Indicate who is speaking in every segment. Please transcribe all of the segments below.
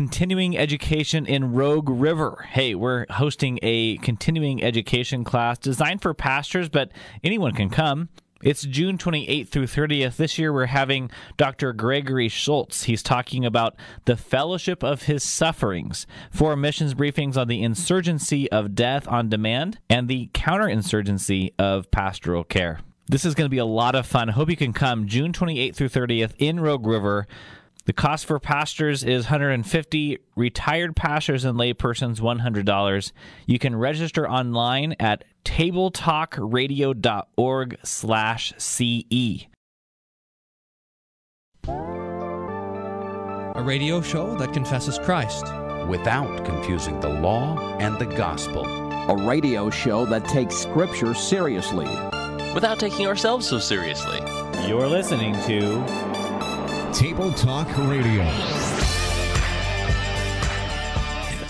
Speaker 1: continuing education in Rogue River. Hey, we're hosting a continuing education class designed for pastors, but anyone can come. It's June 28th through 30th. This year we're having Dr. Gregory Schulz. He's talking about the fellowship of his sufferings, four missions briefings on the insurgency of death on demand and the counterinsurgency of pastoral care. This is going to be a lot of fun. Hope you can come June 28th through 30th in Rogue River. The cost for pastors is 150, retired pastors and laypersons $100. You can register online at tabletalkradio.org slash CE.
Speaker 2: A radio show that confesses Christ
Speaker 3: without confusing the law and the gospel.
Speaker 4: A radio show that takes Scripture seriously
Speaker 5: without taking ourselves so seriously.
Speaker 1: You're listening to
Speaker 6: Table Talk Radio.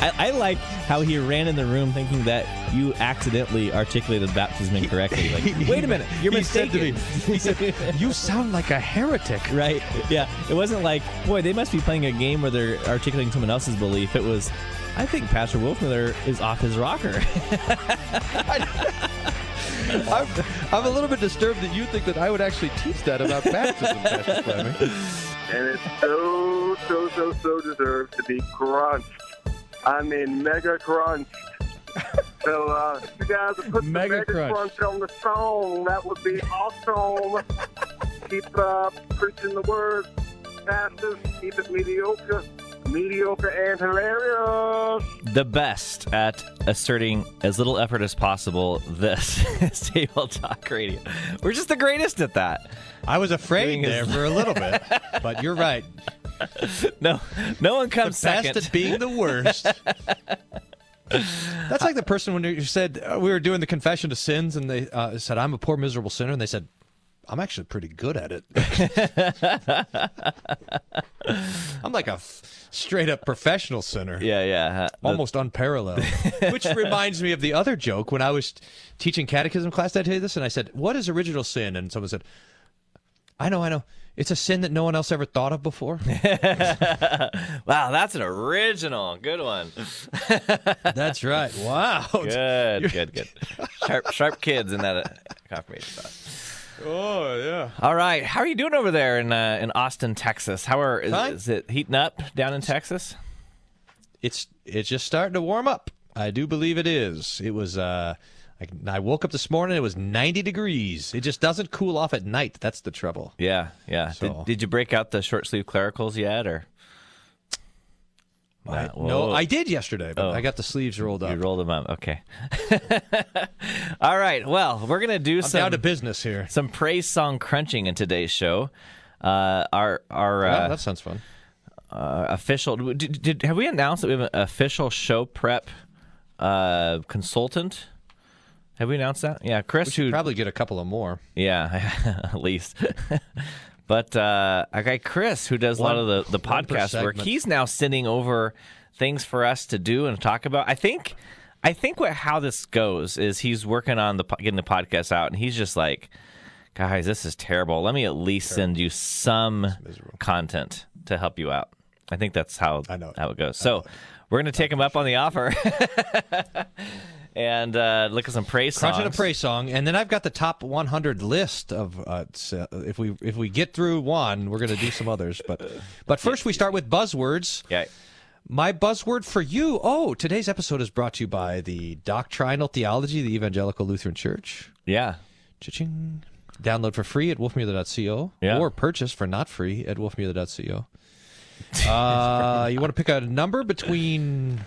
Speaker 1: I, I, like how he ran in the room thinking that you accidentally articulated baptism incorrectly. Like, wait a minute, you're mistaken.
Speaker 2: He said to me, he said, "You sound like a heretic."
Speaker 1: Right? Yeah. It wasn't like, boy, they must be playing a game where they're articulating someone else's belief. It was, I think Pastor Wolfmueller is off his rocker.
Speaker 2: I'm, I'm, a little bit disturbed that you think that I would actually teach that about baptism, Pastor Fleming.
Speaker 7: And it's so, so, so, so deserved to be crunched. I mean, mega crunched. so, uh, if you guys would put mega, mega crunch. crunch on the song. That would be awesome. Keep uh, preaching the word, pastors. Keep it mediocre mediocre and hilarious.
Speaker 1: The best at asserting as little effort as possible. This is Table Talk Radio. We're just the greatest at that.
Speaker 2: I was afraid there for a little bit, but you're right.
Speaker 1: No, no one comes
Speaker 2: the best
Speaker 1: second.
Speaker 2: at being the worst. That's like the person when you said uh, we were doing the confession of sins, and they uh, said, "I'm a poor, miserable sinner," and they said, I'm actually pretty good at it. I'm like a f- straight up professional sinner.
Speaker 1: Yeah, yeah.
Speaker 2: Almost unparalleled. Which reminds me of the other joke when I was teaching catechism class that day this and I said, "What is original sin?" and someone said, "I know, I know. It's a sin that no one else ever thought of before."
Speaker 1: wow, that's an original. Good one.
Speaker 2: that's right. Wow.
Speaker 1: Good, good, good. Sharp sharp kids in that uh, confirmation class.
Speaker 2: Oh yeah.
Speaker 1: All right. How are you doing over there in uh, in Austin, Texas? How are is, is, it heating up down in Texas?
Speaker 2: It's it's just starting to warm up. I do believe it is. It was. Uh, I, I woke up this morning. It was 90 degrees. It just doesn't cool off at night. That's the trouble.
Speaker 1: Yeah, yeah. So. Did, did you break out the short sleeve clericals yet, or?
Speaker 2: I, no, I did yesterday, but oh, I got the sleeves rolled up.
Speaker 1: You rolled them up. Okay. All right. Well, we're gonna do
Speaker 2: I'm
Speaker 1: some
Speaker 2: down to business here.
Speaker 1: Some praise song crunching in today's show. Uh, our our
Speaker 2: uh, that sounds fun.
Speaker 1: Uh, official. Did, did, have we announced that we have an official show prep uh, consultant? Have we announced that? Yeah, Chris.
Speaker 2: We should probably get a couple of more.
Speaker 1: Yeah, at least. But uh, our guy Chris, who does one, a lot of the, the podcast work, he's now sending over things for us to do and talk about. I think, I think what how this goes is he's working on the getting the podcast out, and he's just like, guys, this is terrible. Let me at least terrible. send you some content to help you out. I think that's how I know how it goes. So we're going to take him up on the offer. and uh, look at some praise songs.
Speaker 2: Crunching a praise song, and then I've got the top 100 list of. Uh, if we if we get through one, we're going to do some others. But but first, we start with buzzwords.
Speaker 1: Yeah.
Speaker 2: My buzzword for you. Oh, today's episode is brought to you by the Doctrinal Theology, the Evangelical Lutheran Church.
Speaker 1: Yeah.
Speaker 2: Cha-ching. Download for free at wolfmueller.co
Speaker 1: yeah.
Speaker 2: or purchase for not free at wolfmueller.co. Uh, you want to pick a number between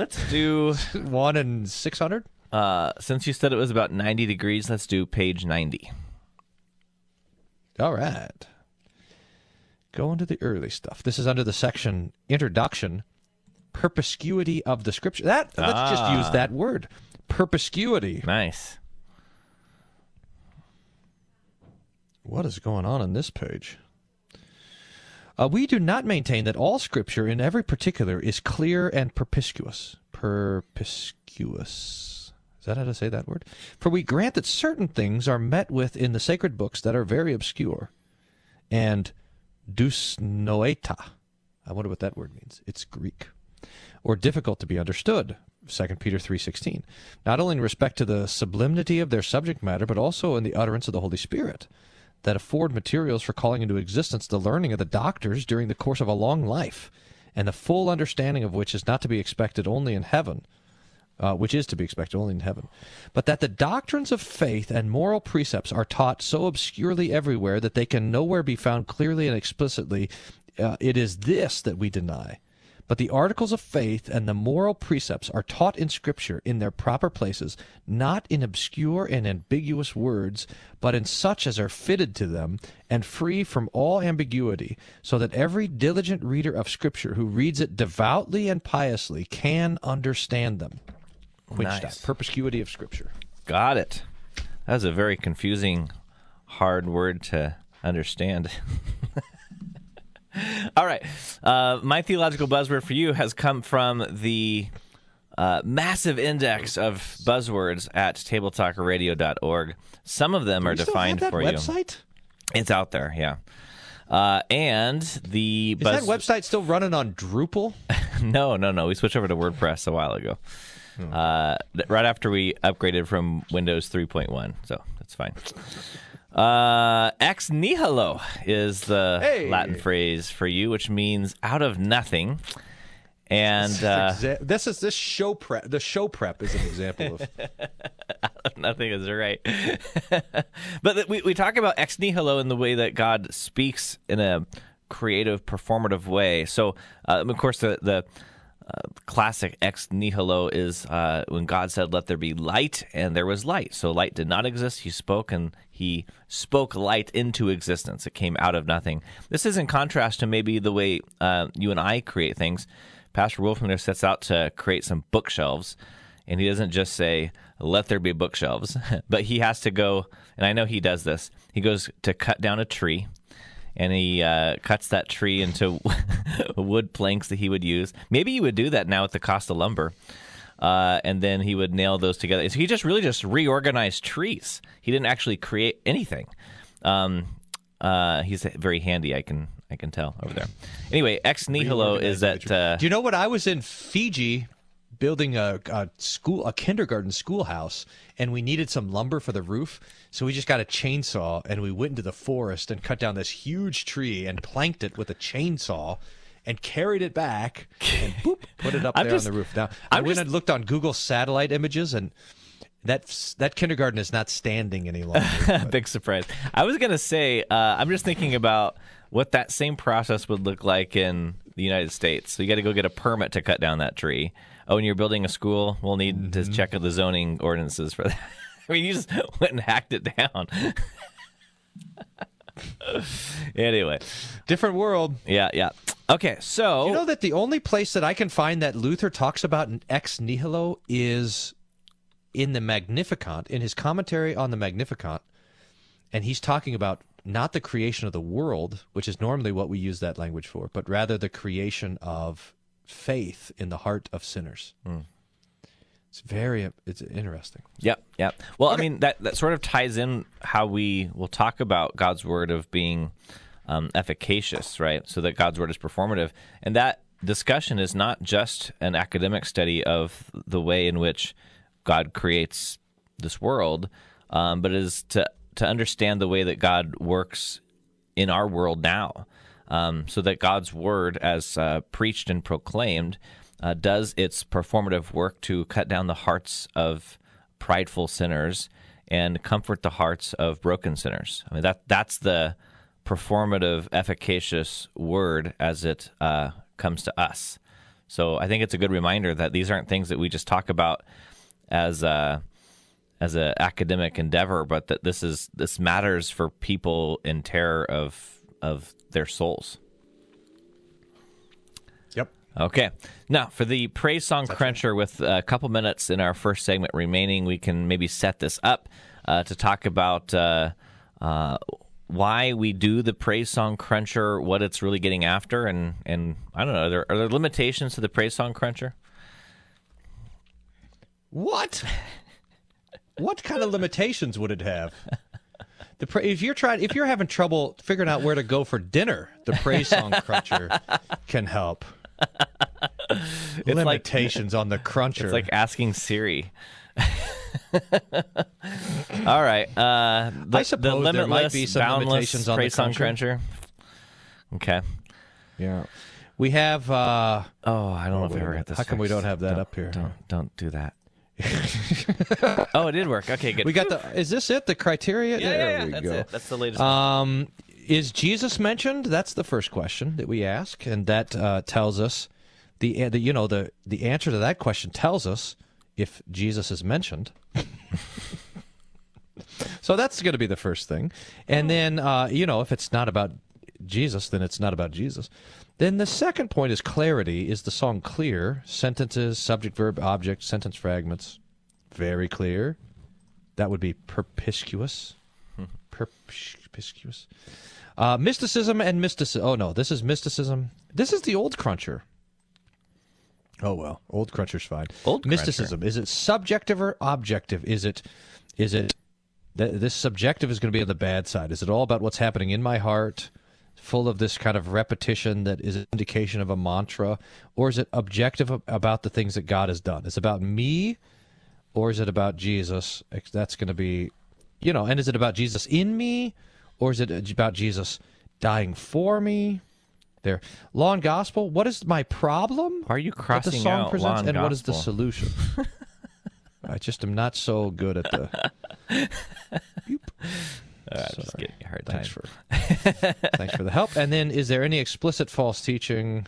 Speaker 1: Let's do
Speaker 2: one and six hundred.
Speaker 1: Uh, since you said it was about ninety degrees, let's do page ninety.
Speaker 2: All right. Go into the early stuff. This is under the section Introduction, Perspicuity of the Scripture. That let's ah. just use that word, perspicuity.
Speaker 1: Nice.
Speaker 2: What is going on in this page? Uh, we do not maintain that all Scripture in every particular is clear and perspicuous. Perspicuous. Is that how to say that word? For we grant that certain things are met with in the sacred books that are very obscure, and dysnoeta. I wonder what that word means. It's Greek. Or difficult to be understood. 2 Peter 3:16. Not only in respect to the sublimity of their subject matter, but also in the utterance of the Holy Spirit that afford materials for calling into existence the learning of the doctors during the course of a long life, and the full understanding of which is not to be expected only in heaven, uh, which is to be expected only in heaven, but that the doctrines of faith and moral precepts are taught so obscurely everywhere that they can nowhere be found clearly and explicitly. Uh, it is this that we deny. But the articles of faith and the moral precepts are taught in Scripture in their proper places, not in obscure and ambiguous words, but in such as are fitted to them, and free from all ambiguity, so that every diligent reader of Scripture who reads it devoutly and piously can understand them. Quenstedt,
Speaker 1: Nice.
Speaker 2: perspicuity of Scripture.
Speaker 1: Got it. That was a very confusing, hard word to understand. All right. Uh, my theological buzzword for you has come from the uh, massive index of buzzwords at tabletalkradio.org. Some of them are
Speaker 2: We still
Speaker 1: defined for you.
Speaker 2: website?
Speaker 1: It's out there, yeah. Uh, and the
Speaker 2: Is that website still running on Drupal?
Speaker 1: no, no, no. We switched over to WordPress a while ago.
Speaker 2: Hmm.
Speaker 1: Uh, right after we upgraded from Windows 3.1, so that's fine. Uh, ex nihilo is the
Speaker 2: Hey.
Speaker 1: Latin phrase for you, which means out of nothing. And uh,
Speaker 2: Exa- this is this show prep. The show prep is an example of
Speaker 1: nothing is right. but we, we talk about ex nihilo in the way that God speaks in a creative, performative way. So, uh, of course, the the uh, classic ex nihilo is uh, when God said, "Let there be light," and there was light. So light did not exist. He spoke, and He spoke light into existence. It came out of nothing. This is in contrast to maybe the way uh, you and I create things. Pastor Wolfman sets out to create some bookshelves and he doesn't just say let there be bookshelves but he has to go and i know he does this he goes to cut down a tree and he uh, cuts that tree into wood planks that he would use. Maybe he would do that now with the cost of lumber uh, and then he would nail those together. So he just really just reorganized trees. He didn't actually create anything. Um, uh, he's very handy i can i can tell over there. Anyway ex nihilo is that uh,
Speaker 2: Do you know what? I was in Fiji building a, a school, a kindergarten schoolhouse, and we needed some lumber for the roof. So we just got a chainsaw and we went into the forest and cut down this huge tree and planked it with a chainsaw. And carried it back and boop, put it up there
Speaker 1: just-
Speaker 2: on the roof. Now I
Speaker 1: I'm
Speaker 2: went
Speaker 1: just-
Speaker 2: and looked on Google satellite images, and that that kindergarten is not standing any longer.
Speaker 1: Big surprise. I was gonna say, uh, I'm just thinking about what that same process would look like in the United States. So you got to go get a permit to cut down that tree. Oh, and you're building a school. We'll need to mm-hmm. check the zoning ordinances for that. I mean, you just went and hacked it down. anyway,
Speaker 2: Different world.
Speaker 1: yeah, yeah. Okay, so
Speaker 2: You know that the only place that I can find that Luther talks about an ex nihilo is in the Magnificat, in his commentary on the Magnificat, and he's talking about not the creation of the world, which is normally what we use that language for, but rather the creation of faith in the heart of sinners. It's very it's interesting.
Speaker 1: Yep, yep. Well, I mean that that sort of ties in how we will talk about God's word of being um, efficacious, right? So that God's word is performative, and that discussion is not just an academic study of the way in which God creates this world, um, but is to to understand the way that God works in our world now, um, so that God's word, as uh, preached and proclaimed, uh, does its performative work to cut down the hearts of prideful sinners and comfort the hearts of broken sinners. I mean that that's the performative, efficacious word as it uh, comes to us. So I think it's a good reminder that these aren't things that we just talk about as a as an academic endeavor, but that this is this matters for people in terror of of their souls.
Speaker 2: Yep.
Speaker 1: Okay. Now, for the praise song cruncher, with a couple minutes in our first segment remaining, we can maybe set this up uh, to talk about uh, uh, why we do the praise song cruncher, what it's really getting after, and and I don't know, are there, are there limitations to the praise song cruncher?
Speaker 2: What? what kind of limitations would it have? The pra- if you're trying, if you're having trouble figuring out where to go for dinner, the praise song cruncher can help.
Speaker 1: like-
Speaker 2: Limitations on the cruncher.
Speaker 1: It's like asking Siri. All right. Uh, the,
Speaker 2: I suppose
Speaker 1: the
Speaker 2: there might be some
Speaker 1: boundless
Speaker 2: limitations on the
Speaker 1: praise song
Speaker 2: cruncher.
Speaker 1: cruncher. Okay.
Speaker 2: yeah. We have. uh
Speaker 1: Oh, I don't know if
Speaker 2: we
Speaker 1: ever
Speaker 2: minute.
Speaker 1: got this.
Speaker 2: How come we don't have that
Speaker 1: Don't-
Speaker 2: up here?
Speaker 1: Don't don't do that. oh, it did work. Okay, good.
Speaker 2: We got the. Is this it? The criteria?
Speaker 1: Yeah,
Speaker 2: there
Speaker 1: yeah, yeah. That's
Speaker 2: go.
Speaker 1: it. That's the latest.
Speaker 2: Um, is Jesus mentioned? That's the first question that we ask, and that uh, tells us the, the you know the the answer to that question tells us if Jesus is mentioned. so that's going to be the first thing, and then uh, you know if it's not about Jesus, then it's not about Jesus. Then the second point is clarity. Is the song clear? Sentences, subject, verb, object, sentence fragments, very clear. That would be perspicuous. Perspicuous. Uh, mysticism and mysticism. Oh no, this is mysticism. This is the old cruncher. Oh well, old cruncher's fine.
Speaker 1: Old Cruncher.
Speaker 2: mysticism. Is it subjective or objective? Is it? Is it? Th- this subjective is going to be on the bad side. Is it all about what's happening in my heart, full of this kind of repetition that is an indication of a mantra, or is it objective about the things that God has done? Is it about me, or is it about Jesus? That's going to be, you know, and is it about Jesus in me, or is it uh, about Jesus dying for me? There, law and gospel. What is my problem?
Speaker 1: Are you
Speaker 2: that the
Speaker 1: crossing
Speaker 2: song
Speaker 1: out
Speaker 2: presents,
Speaker 1: law and
Speaker 2: and what is the solution? I just am not so good at the.
Speaker 1: Just giving you a hard
Speaker 2: Thanks
Speaker 1: time.
Speaker 2: for thanks for the help. And then, is there any explicit false teaching?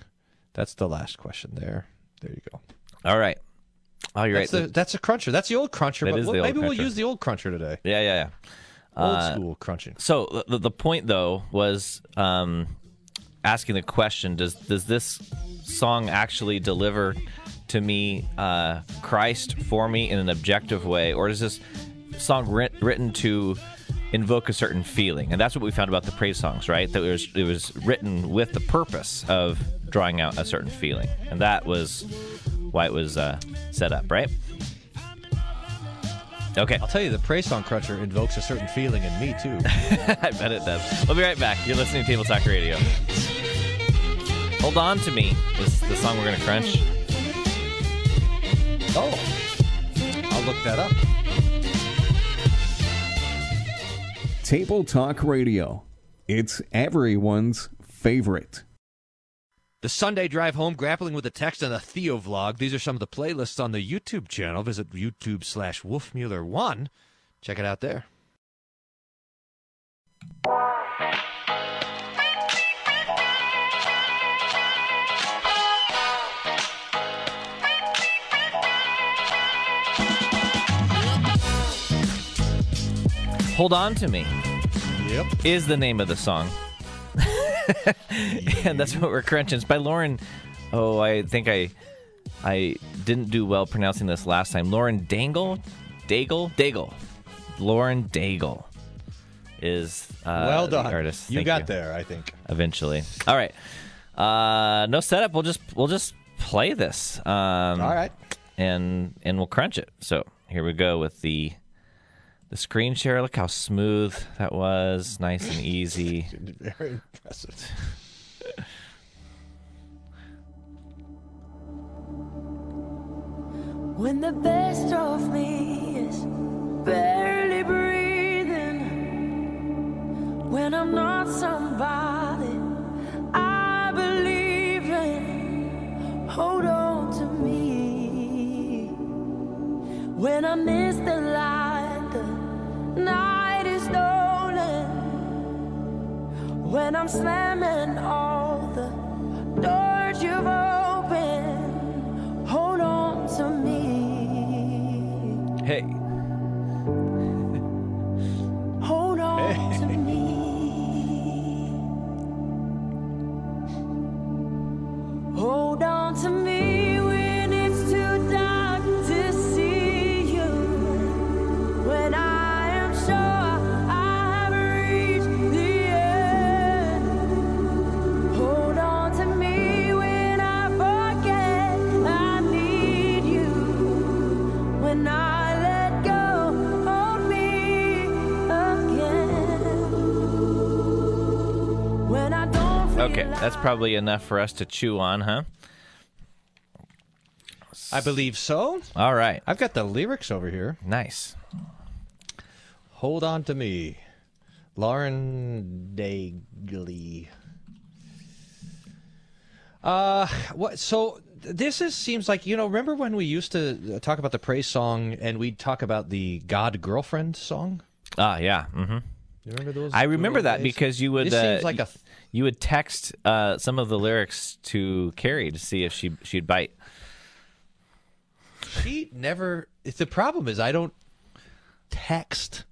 Speaker 2: That's the last question there. There you go.
Speaker 1: All right. Oh, you're
Speaker 2: That's
Speaker 1: right.
Speaker 2: the that's a cruncher. That's the old cruncher.
Speaker 1: That
Speaker 2: but
Speaker 1: is
Speaker 2: we'll-
Speaker 1: the old
Speaker 2: maybe we'll use the old cruncher today.
Speaker 1: yeah, yeah, yeah.
Speaker 2: Old
Speaker 1: Uh,
Speaker 2: school crunching.
Speaker 1: So the, the point though was um, asking the question: Does does this song actually deliver to me uh, Christ for me in an objective way, or is this song writ- written to invoke a certain feeling? And that's what we found about the praise songs, right? That it was it was written with the purpose of drawing out a certain feeling, and that was why it was uh, set up, right? Okay.
Speaker 2: I'll tell you, the praise song cruncher invokes a certain feeling in me too.
Speaker 1: I bet it does. We'll be right back. You're listening to Table Talk Radio. Hold on to me is the song we're going to crunch.
Speaker 2: oh, I'll look that up.
Speaker 6: Table Talk Radio. It's everyone's favorite.
Speaker 2: The Sunday drive home, grappling with the text and the Theo vlog. These are some of the playlists on the YouTube channel. Visit YouTube slash Wolfmueller1. Check it out there.
Speaker 1: Hold on to me
Speaker 2: Yep.
Speaker 1: is the name of the song. and that's what we're crunching. It's by Lauren. Oh, I think I I didn't do well pronouncing this last time. Lauren Dangle? Daigle? Daigle. Lauren Daigle is uh,
Speaker 2: well
Speaker 1: the
Speaker 2: done.
Speaker 1: artist.
Speaker 2: You
Speaker 1: Thank
Speaker 2: got there, I think.
Speaker 1: eventually. All right. Uh, no setup. We'll just we'll just play this. Um,
Speaker 2: All right.
Speaker 1: and and we'll crunch it. So here we go with the the screen share. Look how smooth that was, nice and easy.
Speaker 2: Very impressive.
Speaker 8: When the best of me is barely breathing, when I'm not somebody I believe in, hold on to me. When I miss the I'm slamming
Speaker 1: Okay, that's probably enough for us to chew on, huh?
Speaker 2: I believe so.
Speaker 1: All right.
Speaker 2: I've got the lyrics over here.
Speaker 1: Nice.
Speaker 2: Hold on to me. Lauren Dagley. Uh, what? So this is seems like you know. Remember when we used to talk about the praise song and we'd talk about the God girlfriend song?
Speaker 1: Ah, yeah. hmm
Speaker 2: You remember those?
Speaker 1: I remember that
Speaker 2: days?
Speaker 1: because you would
Speaker 2: This
Speaker 1: uh,
Speaker 2: seems like a.
Speaker 1: you would text uh, some of the lyrics to Carrie to see if she she'd bite.
Speaker 2: She never. It's the problem is I don't text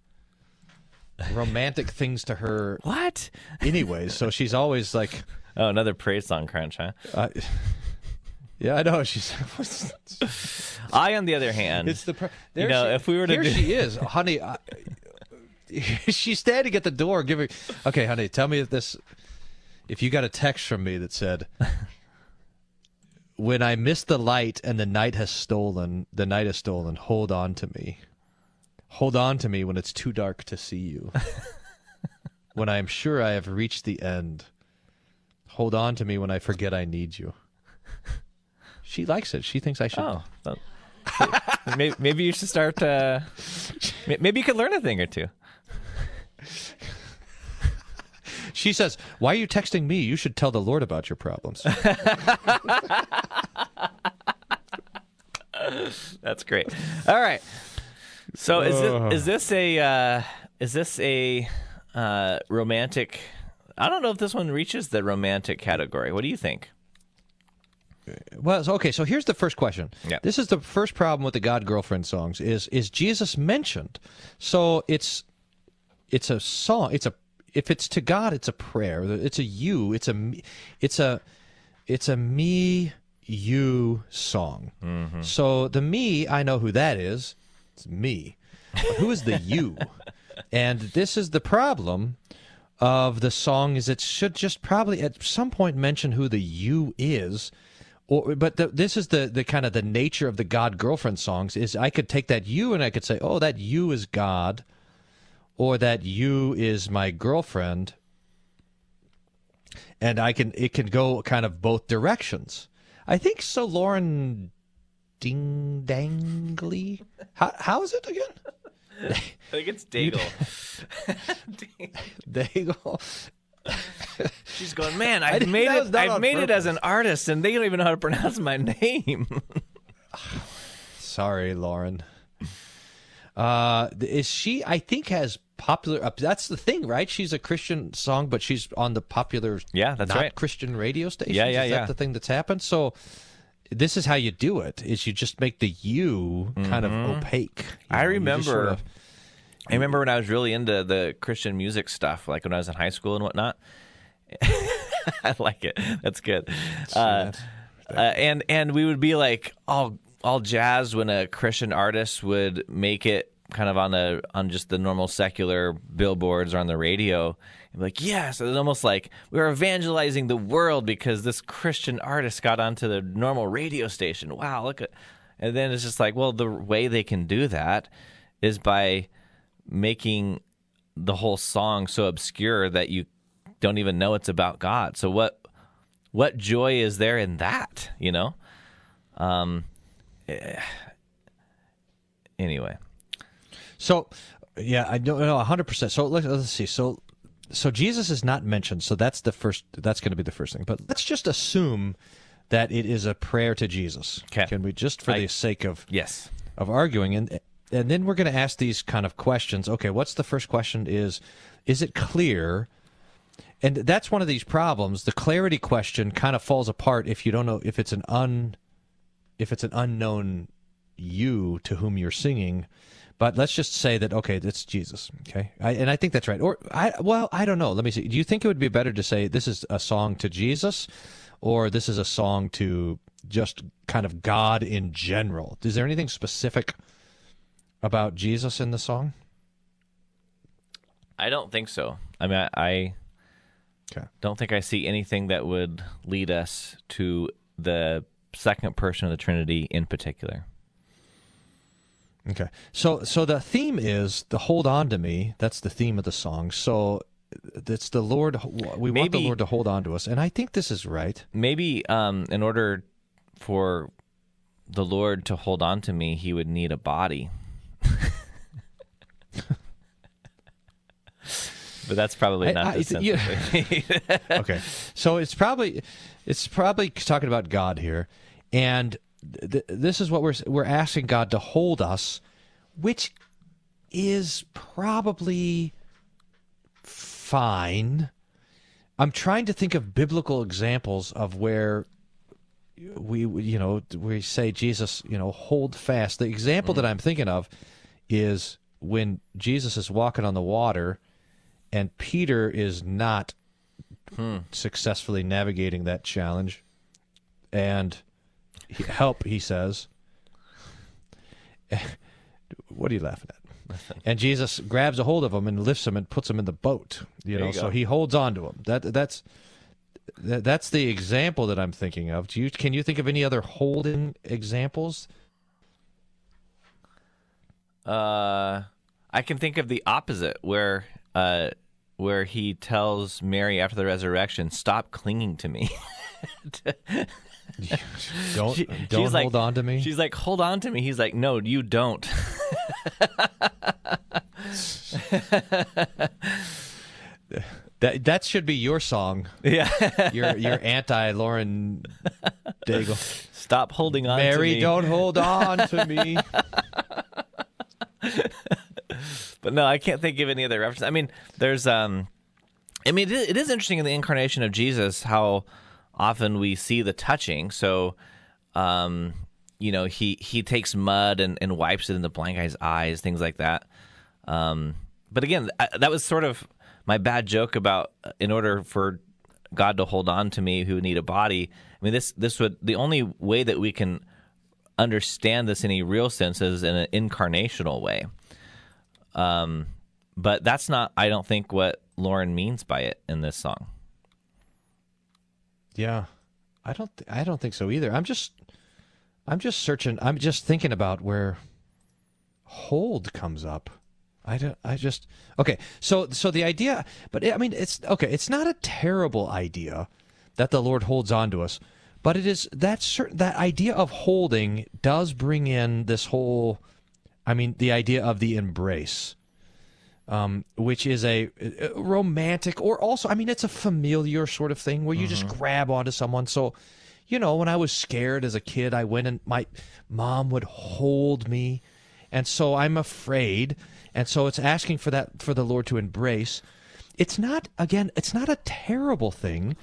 Speaker 2: romantic things to her
Speaker 1: What?
Speaker 2: anyways. So she's always like,
Speaker 1: Oh, another praise song crunch, huh?
Speaker 2: uh, yeah, I know. She's.
Speaker 1: I, on the other hand,
Speaker 2: It's the.
Speaker 1: You know,
Speaker 2: she,
Speaker 1: if we were to
Speaker 2: here
Speaker 1: do-
Speaker 2: she is, honey. I, she's standing at the door, giving. Okay, honey, tell me if this. If you got a text from me that said, "When I miss the light and the night has stolen, the night has stolen. Hold on to me. Hold on to me when it's too dark to see you. when I am sure I have reached the end. Hold on to me when I forget I need you." She likes it. She thinks I should.
Speaker 1: oh, well, maybe, maybe you should start. Uh, maybe you could learn a thing or two.
Speaker 2: She says, "Why are you texting me? You should tell the Lord about your problems."
Speaker 1: That's great. All right. So is this is this a uh, is this a uh, romantic? I don't know if this one reaches the romantic category. What do you think?
Speaker 2: well, okay. So here's the first question.
Speaker 1: Yeah.
Speaker 2: This is the first problem with the God girlfriend songs is is Jesus mentioned? So it's it's a song. It's a if it's to God, it's a prayer. It's a you. It's a it's a it's a me you song. Mm-hmm. So the me, I know who that is. It's me. But who is the you? and this is the problem of the song is it should just probably at some point mention who the you is or but the, this is the the kind of the nature of the god girlfriend songs is i could take that you and i could say oh that you is god or that you is my girlfriend and i can it can go kind of both directions i think so lauren ding dangly how, how is it again
Speaker 1: I think it's Daigle.
Speaker 2: go
Speaker 1: She's going, man.
Speaker 2: I
Speaker 1: I've made it. I've made it as an artist, and they don't even know how to pronounce my name.
Speaker 2: Sorry, Lauren. Uh, is she? I think has popular. Uh, that's the thing, right? She's a Christian song, but she's on the popular.
Speaker 1: Yeah, that's
Speaker 2: not
Speaker 1: right.
Speaker 2: Christian radio stations.
Speaker 1: Yeah, yeah,
Speaker 2: is
Speaker 1: yeah.
Speaker 2: That the thing that's happened. So this is how you do it: is you just make the you kind of opaque.
Speaker 1: Mm-hmm. I
Speaker 2: know, just sort
Speaker 1: remember.
Speaker 2: of-
Speaker 1: I remember when I was really into the Christian music stuff, like when I was in high school and whatnot. I like it. That's good. Uh, uh, and and we would be like all all jazzed when a Christian artist would make it kind of on the on just the normal secular billboards or on the radio. And like, yes, it's almost like we were evangelizing the world because this Christian artist got onto the normal radio station. Wow, look at. And then it's just like, well, the way they can do that is by making the whole song so obscure that you don't even know it's about God. So what what joy is there in that, you know? Um eh, anyway.
Speaker 2: So, yeah, I don't know hundred percent. So let's, let's see. So, so Jesus is not mentioned. So that's the first. That's going to be the first thing. But let's just assume that it is a prayer to Jesus.
Speaker 1: 'Kay.
Speaker 2: Can we just, for
Speaker 1: I-
Speaker 2: the sake of
Speaker 1: Yes.
Speaker 2: of arguing, and and then we're going to ask these kind of questions. Okay, what's the first question? Is is it clear? And that's one of these problems. The clarity question kind of falls apart if you don't know if it's an un if it's an unknown you to whom you're singing. But let's just say that okay, that's Jesus. Okay, I, and I think that's right. Or I well, I don't know. Let me see. Do you think it would be better to say this is a song to Jesus, or this is a song to just kind of God in general? Is there anything specific about Jesus in the song?
Speaker 1: I don't think so. I mean, I, I
Speaker 2: Okay.
Speaker 1: don't think I see anything that would lead us to the second person of the Trinity in particular.
Speaker 2: Okay. So so the theme is the hold on to me. That's the theme of the song. So It's the Lord. We want the Lord to hold on to us, and I think this is right.
Speaker 1: Maybe um, in order for the Lord to hold on to me, he would need a body. but that's probably not
Speaker 2: I-
Speaker 1: the sense
Speaker 2: you- okay, so it's probably it's probably talking about God here, and th- this is what we're we're asking God to hold us, which is probably fine. I'm trying to think of biblical examples of where we you know we say Jesus you know hold fast. The example that mm-hmm. I'm thinking of is when Jesus is walking on the water and Peter is not hmm. successfully navigating that challenge and help he says. What are you laughing at? And jesus grabs a hold of him and lifts him and puts him in the boat you
Speaker 1: There
Speaker 2: know
Speaker 1: you
Speaker 2: so he holds on to him. That that's that, that's the example that i'm thinking of. Do you can you think of any other holding examples?
Speaker 1: Uh, I can think of the opposite, where uh, where he tells Mary after the resurrection, "Stop clinging to me."
Speaker 2: don't
Speaker 1: She-
Speaker 2: don't
Speaker 1: she's like-
Speaker 2: hold on to me
Speaker 1: She's like, "Hold on to me." He's like, "No, you don't."
Speaker 2: that that should be your song
Speaker 1: yeah.
Speaker 2: your your anti lauren daigle
Speaker 1: Stop holding on to me.
Speaker 2: mary don't hold on to me
Speaker 1: But no, I can't think of any other reference. I mean, there's um, I mean, it is interesting in the incarnation of Jesus how often we see the touching. So, um, you know, he he takes mud and, and wipes it in the blind guy's eyes, things like that. Um, but again, I, that was sort of my bad joke about uh, in order for God to hold on to me, who need a body. I mean, this this would the only way that we can understand this in a real sense is in an incarnational way. Um, but that's not, I don't think, what Lauren means by it in this song.
Speaker 2: Yeah, I don't. Th- I don't think so either. I'm just. I'm just searching. I'm just thinking about where hold comes up. I don't. I just. Okay. So so the idea, but I mean, it's okay. It's not a terrible idea that the Lord holds on to us, but it is that certain that idea of holding does bring in this whole. I mean, the idea of the embrace um, which is a, a romantic or also, I mean, it's a familiar sort of thing where you just grab onto someone. So, you know, when I was scared as a kid, I went and my mom would hold me, and so I'm afraid, and so it's asking for that for the Lord to embrace. It's not again, it's not a terrible thing.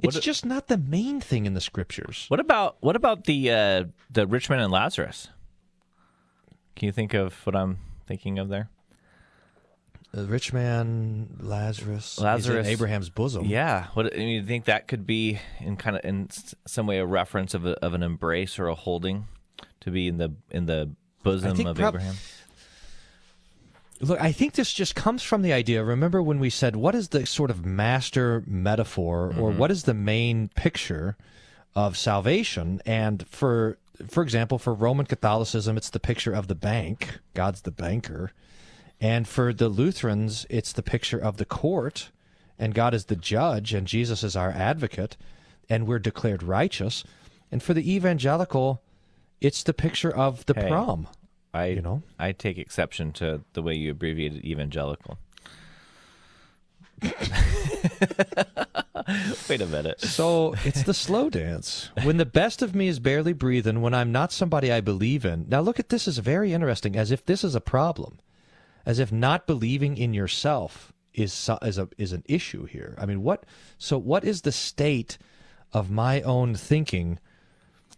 Speaker 2: It's
Speaker 1: What-
Speaker 2: just not the main thing in the scriptures.
Speaker 1: What about what about the uh, the rich man and Lazarus? Can you think of what I'm thinking of there?
Speaker 2: The rich man, Lazarus,
Speaker 1: Lazarus-
Speaker 2: Abraham's bosom.
Speaker 1: Yeah, what I mean, you think that could be in kind of in some way a reference of a, of an embrace or a holding to be in the in the bosom of
Speaker 2: prob-
Speaker 1: Abraham?
Speaker 2: Look, I think this just comes from the idea. Remember when we said, what is the sort of master metaphor or mm-hmm. what is the main picture of salvation? And for, for example, for Roman Catholicism, it's the picture of the bank. God's the banker. And for the Lutherans, it's the picture of the court, and God is the judge, and Jesus is our advocate, and we're declared righteous. And for the evangelical, it's the picture of the
Speaker 1: Hey.
Speaker 2: prom.
Speaker 1: I
Speaker 2: you know?
Speaker 1: I take exception to the way you abbreviated evangelical. Wait a minute.
Speaker 2: So it's the slow dance. When the best of me is barely breathing, when I'm not somebody I believe in. Now, look at this is very interesting, as if this is a problem, as if not believing in yourself is is a is an issue here. I mean, what? So, what is the state of my own thinking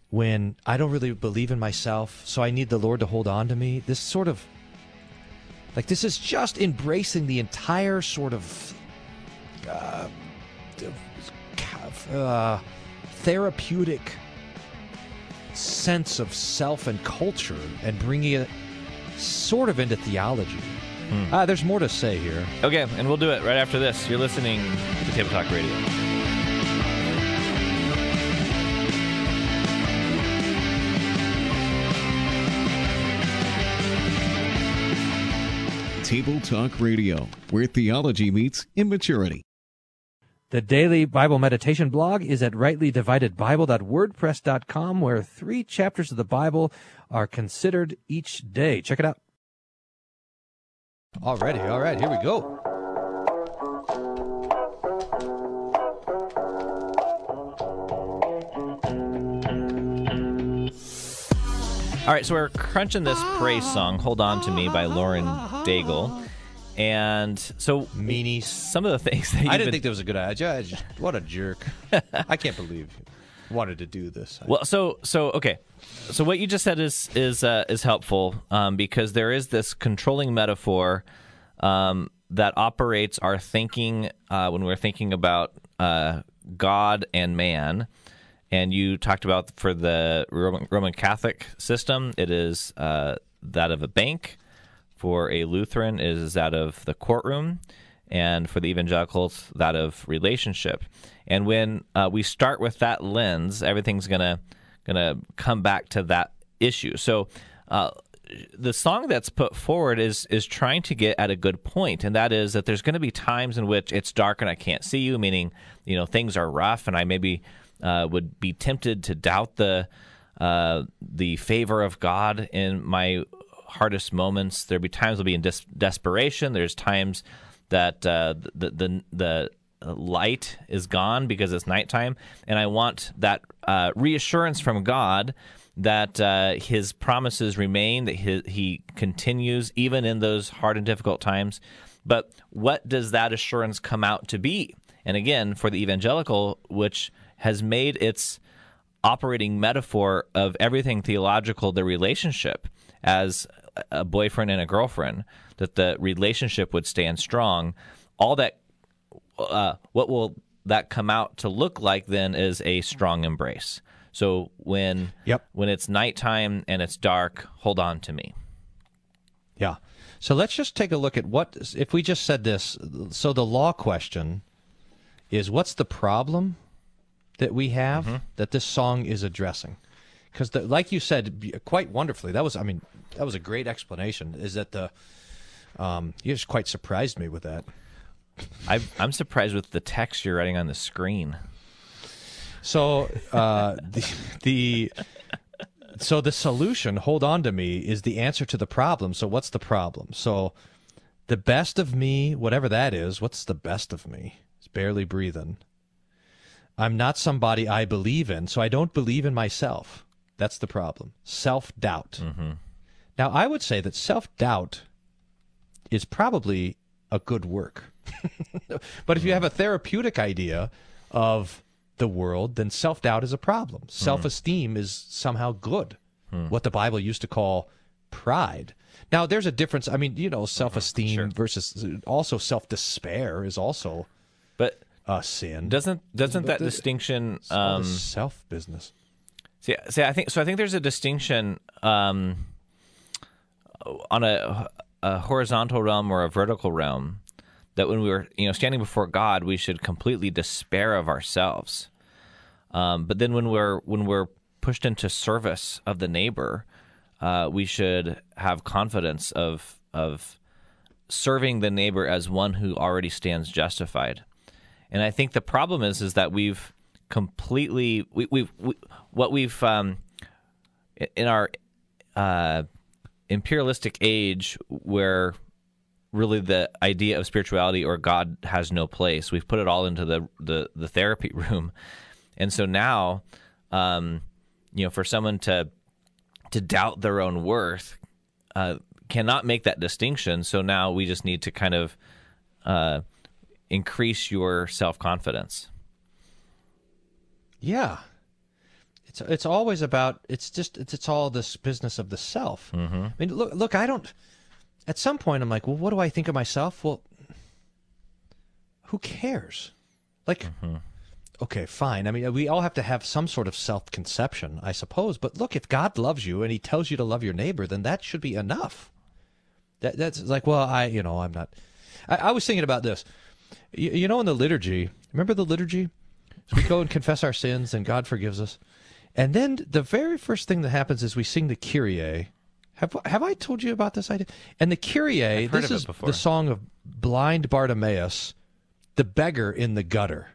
Speaker 2: when I don't really believe in myself? So I need the Lord to hold on to me. This sort of like this is just embracing the entire sort of uh, therapeutic sense of self and culture and bringing it sort of into theology. Uh, there's more to say here.
Speaker 1: Okay, and we'll do it right after this. You're listening to Table Talk Radio.
Speaker 6: Table Talk Radio, where theology meets immaturity.
Speaker 9: The daily Bible meditation blog is at rightlydividedbible.wordpress.com, where three chapters of the Bible are considered each day. Check it out.
Speaker 2: Already, all right, here we go.
Speaker 1: All right, so we're crunching this praise song, Hold On to Me by Lauren Daigle. And so,
Speaker 2: Meanies.
Speaker 1: some of the things that
Speaker 2: I didn't
Speaker 1: been-
Speaker 2: think that was a good idea. Just- what a jerk. I can't believe you wanted to do this.
Speaker 1: Well, so so okay, so what you just said is is uh, is helpful um, because there is this controlling metaphor um, that operates our thinking uh, when we're thinking about uh, God and man. And you talked about for the Roman, Roman Catholic system, it is uh, that of a bank. For a Lutheran, it is that of the courtroom, and for the evangelicals, that of relationship. And when uh, we start with that lens, everything's gonna gonna come back to that issue. So. Uh, the song that's put forward is is trying to get at a good point, and that is that there's going to be times in which it's dark and I can't see you, meaning you know things are rough, and I maybe uh, would be tempted to doubt the uh, the favor of God in my hardest moments. There'll be times I'll be in des- desperation. There's times that uh, the the the light is gone because it's nighttime, and I want that uh, reassurance from God that uh, His promises remain, that he, he continues even in those hard and difficult times. But what does that assurance come out to be? And again, for the evangelical, which has made its operating metaphor of everything theological, the relationship as a boyfriend and a girlfriend, that the relationship would stand strong. All that, uh, what will that come out to look like then is a strong embrace. So when
Speaker 2: Yep.
Speaker 1: when it's nighttime and it's dark, hold on to me.
Speaker 2: Yeah. So let's just take a look at what if we just said this. So the law question is what's the problem that we have that this song is addressing? Because, like you said, quite wonderfully, that was I mean that was a great explanation. Is that the um, you just quite surprised me with that.
Speaker 1: I, I'm surprised with the text you're writing on the screen.
Speaker 2: So uh, the the so the solution, hold on to me, is the answer to the problem. So what's the problem? So the best of me, whatever that is, what's the best of me? It's barely breathing. I'm not somebody I believe in, so I don't believe in myself. That's the problem. Self doubt. Mm-hmm. Now, I would say that self doubt is probably a good work. but if you mm-hmm. have a therapeutic idea of the world, then self doubt is a problem. Mm. Self esteem is somehow good. Mm. What the Bible used to call pride. Now, there's a difference. I mean, you know, mm-hmm. self esteem versus also self despair is also
Speaker 1: But
Speaker 2: a sin.
Speaker 1: doesn't doesn't that
Speaker 2: the-
Speaker 1: distinction um,
Speaker 2: self business.
Speaker 1: See, see, I think so. I think there's a distinction um, on a, a horizontal realm or a vertical realm that when we were, you know, standing before God, we should completely despair of ourselves. Um, but then when we're when we're pushed into service of the neighbor, uh, we should have confidence of of serving the neighbor as one who already stands justified. And I think the problem is is that we've completely we, we've we, what we've um, in our uh, imperialistic age where really the idea of spirituality or God has no place. We've put it all into the the, the therapy room, and so now, um, you know, for someone to to doubt their own worth uh, cannot make that distinction. So now we just need to kind of uh, increase your self confidence.
Speaker 2: Yeah. It's it's always about it's just it's, it's all this business of the self. Mm-hmm. I mean, look look, I don't. At some point, I'm like, well, what do I think of myself? Well, who cares? Like, okay, fine. I mean, we all have to have some sort of self conception, I suppose. But look, if God loves you and He tells you to love your neighbor, then that should be enough. That that's like, well, I you know, I'm not. I, I was thinking about this. You, you know, in the liturgy, remember the liturgy? So we go and confess our sins, and God forgives us. And then the very first thing that happens is we sing the Kyrie. Have have I told you about this idea? And the Kyrie, this is the song of blind Bartimaeus, the beggar in the gutter,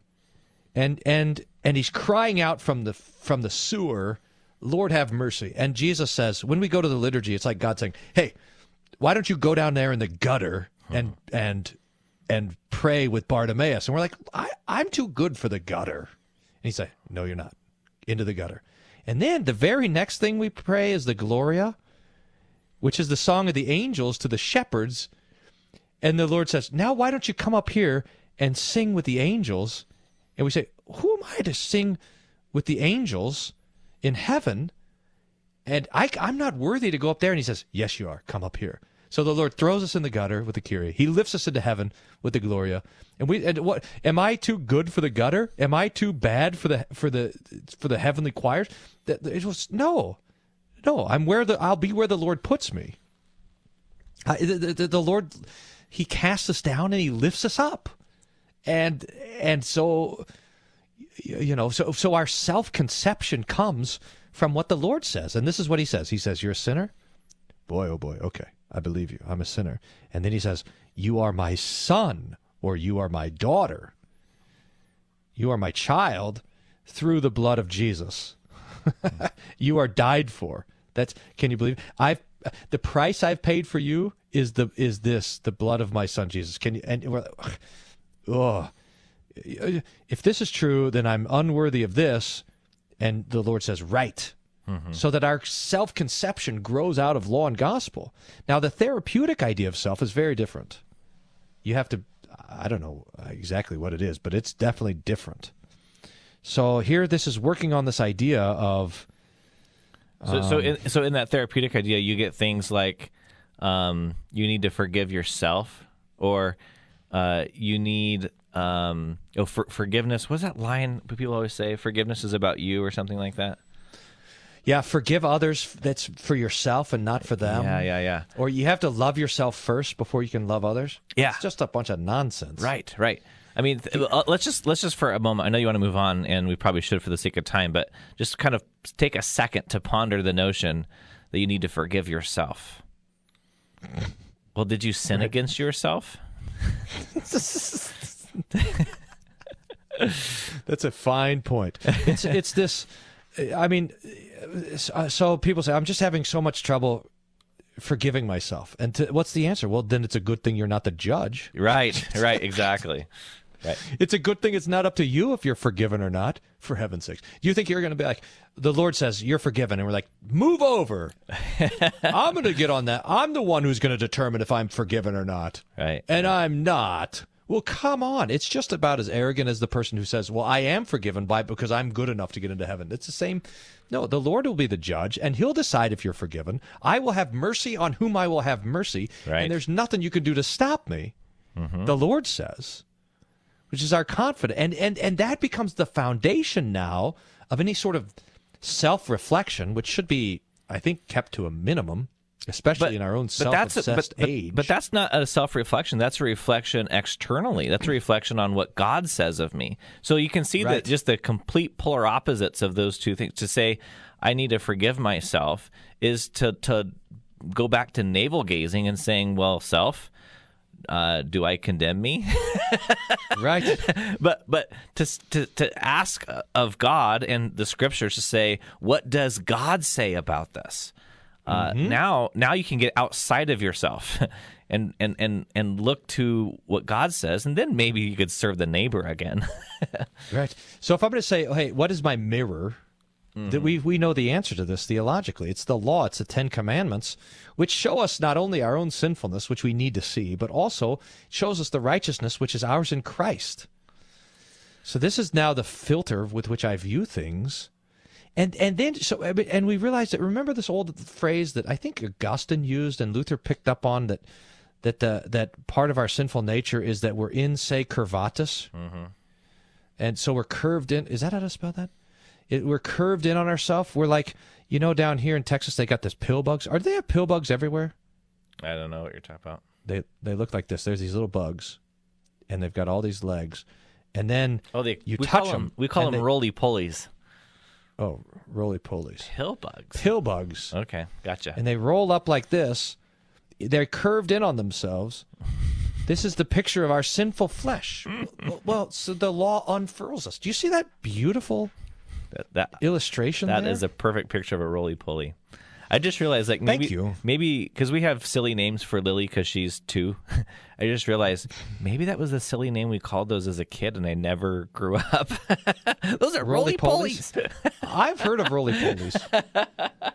Speaker 2: and and and he's crying out from the from the sewer, Lord have mercy. And Jesus says, when we go to the liturgy, it's like God saying, Hey, why don't you go down there in the gutter and and and pray with Bartimaeus? And we're like, I, I'm too good for the gutter. And he's like, No, you're not. Into the gutter. And then the very next thing we pray is the Gloria, which is the song of the angels to the shepherds. And the Lord says, Now why don't you come up here and sing with the angels? And we say, Who am I to sing with the angels in heaven? And I, I'm not worthy to go up there. And he says, Yes, you are. Come up here. So the Lord throws us in the gutter with the Kyrie. He lifts us into heaven with the Gloria. And we and what am I too good for the gutter? Am I too bad for the for the for the heavenly choirs? It was no. No, I'm where the I'll be where the Lord puts me. I, the, the, the Lord he casts us down and he lifts us up. And and so you know, so so our self-conception comes from what the Lord says. And this is what he says. He says, "You're a sinner?" Boy, oh boy. Okay. I believe you. I'm a sinner. And then he says, "You are my son or you are my daughter. You are my child through the blood of Jesus." you are died for. That's can you believe? I've the price I've paid for you is the is this the blood of my son Jesus. Can you and oh, if this is true, then I'm unworthy of this. And the Lord says, right. So that our self conception grows out of law and gospel. Now, the therapeutic idea of self is very different. You have to, I don't know exactly what it is, but it's definitely different. So here, this is working on this idea of
Speaker 1: So, so,
Speaker 2: Um,
Speaker 1: in, so in that therapeutic idea, you get things like um, you need to forgive yourself, or uh, you need um, oh, for, forgiveness. What's that line people always say? Forgiveness is about you, or something like that.
Speaker 2: Yeah, forgive others. That's for yourself and not for them.
Speaker 1: Yeah, yeah, yeah.
Speaker 2: Or you have to love yourself first before you can love others.
Speaker 1: Yeah.
Speaker 2: it's just a bunch of nonsense.
Speaker 1: Right, right. I mean, th- uh, let's just let's just for a moment. I know you want to move on, and we probably should for the sake of time, but just kind of take a second to ponder the notion that you need to forgive yourself. Well, did you sin against yourself?
Speaker 2: That's a fine point. It's it's this. I mean, Uh, so people say I'm just having so much trouble forgiving myself, and to, what's the answer? Well, then it's a good thing you're not the judge.
Speaker 1: Right, right, exactly. Right.
Speaker 2: It's a good thing it's not up to you if you're forgiven or not. For heaven's sakes, you think you're going to be like the Lord says you're forgiven, and we're like, move over. I'm going to get on that. I'm the one who's going to determine if I'm forgiven or not.
Speaker 1: Right.
Speaker 2: And I'm not. Well, come on. It's just about as arrogant as the person who says, "Well, I am forgiven by because I'm good enough to get into heaven." It's the same. No, the Lord will be the judge, and He'll decide if you're forgiven. I will have mercy on whom I will have mercy,
Speaker 1: Right.
Speaker 2: and there's nothing you can do to stop me. Mm-hmm. The Lord says, which is our confidence, and and and that becomes the foundation now of any sort of self-reflection, which should be, I think, kept to a minimum, especially in our own
Speaker 1: but that's
Speaker 2: self-obsessed
Speaker 1: but, but,
Speaker 2: age.
Speaker 1: but that's not a self-reflection that's a reflection externally that's a reflection on what god says of me so you can see
Speaker 2: Right.
Speaker 1: that just the complete polar opposites of those two things to say i need to forgive myself is to to go back to navel gazing and saying well self uh, do I condemn me?
Speaker 2: right.
Speaker 1: but but to, to to ask of God and the scriptures to say, what does God say about this? Uh, Now now you can get outside of yourself. And, and, and, and look to what God says, and then maybe you could serve the neighbor again.
Speaker 2: Right. So if I'm going to say, oh, hey, what is my mirror? That we we know the answer to this theologically. It's the law. It's the Ten Commandments, which show us not only our own sinfulness, which we need to see, but also shows us the righteousness which is ours in Christ. So this is now the filter with which I view things. And and then so and we realize that remember this old phrase that I think Augustine used and Luther picked up on that that the that part of our sinful nature is that we're in se curvatus. Mm-hmm. And so we're curved in. Is that how to spell that? It, we're curved in on ourselves. We're like, you know, down here in Texas, they got this pill bugs. Are they have pill bugs everywhere?
Speaker 1: I don't know what you're talking about.
Speaker 2: They they look like this. There's these little bugs, and they've got all these legs, and then
Speaker 1: Oh, they,
Speaker 2: you touch
Speaker 1: call
Speaker 2: them.
Speaker 1: We call them
Speaker 2: they-
Speaker 1: roly polies.
Speaker 2: Oh, roly polies.
Speaker 1: Pill bugs.
Speaker 2: Pill bugs.
Speaker 1: Okay, gotcha.
Speaker 2: And they roll up like this. They're curved in on themselves. This is the picture of our sinful flesh. well, so the law unfurls us. Do you see that beautiful
Speaker 1: that, that
Speaker 2: illustration?
Speaker 1: That
Speaker 2: there?
Speaker 1: is a perfect picture of a roly poly. I just realized, like, maybe,
Speaker 2: Thank you.
Speaker 1: maybe because we have silly names for Lily because she's two. I just realized maybe that was a silly name we called those as a kid, and I never grew up. those are roly polies.
Speaker 2: I've heard of roly polies.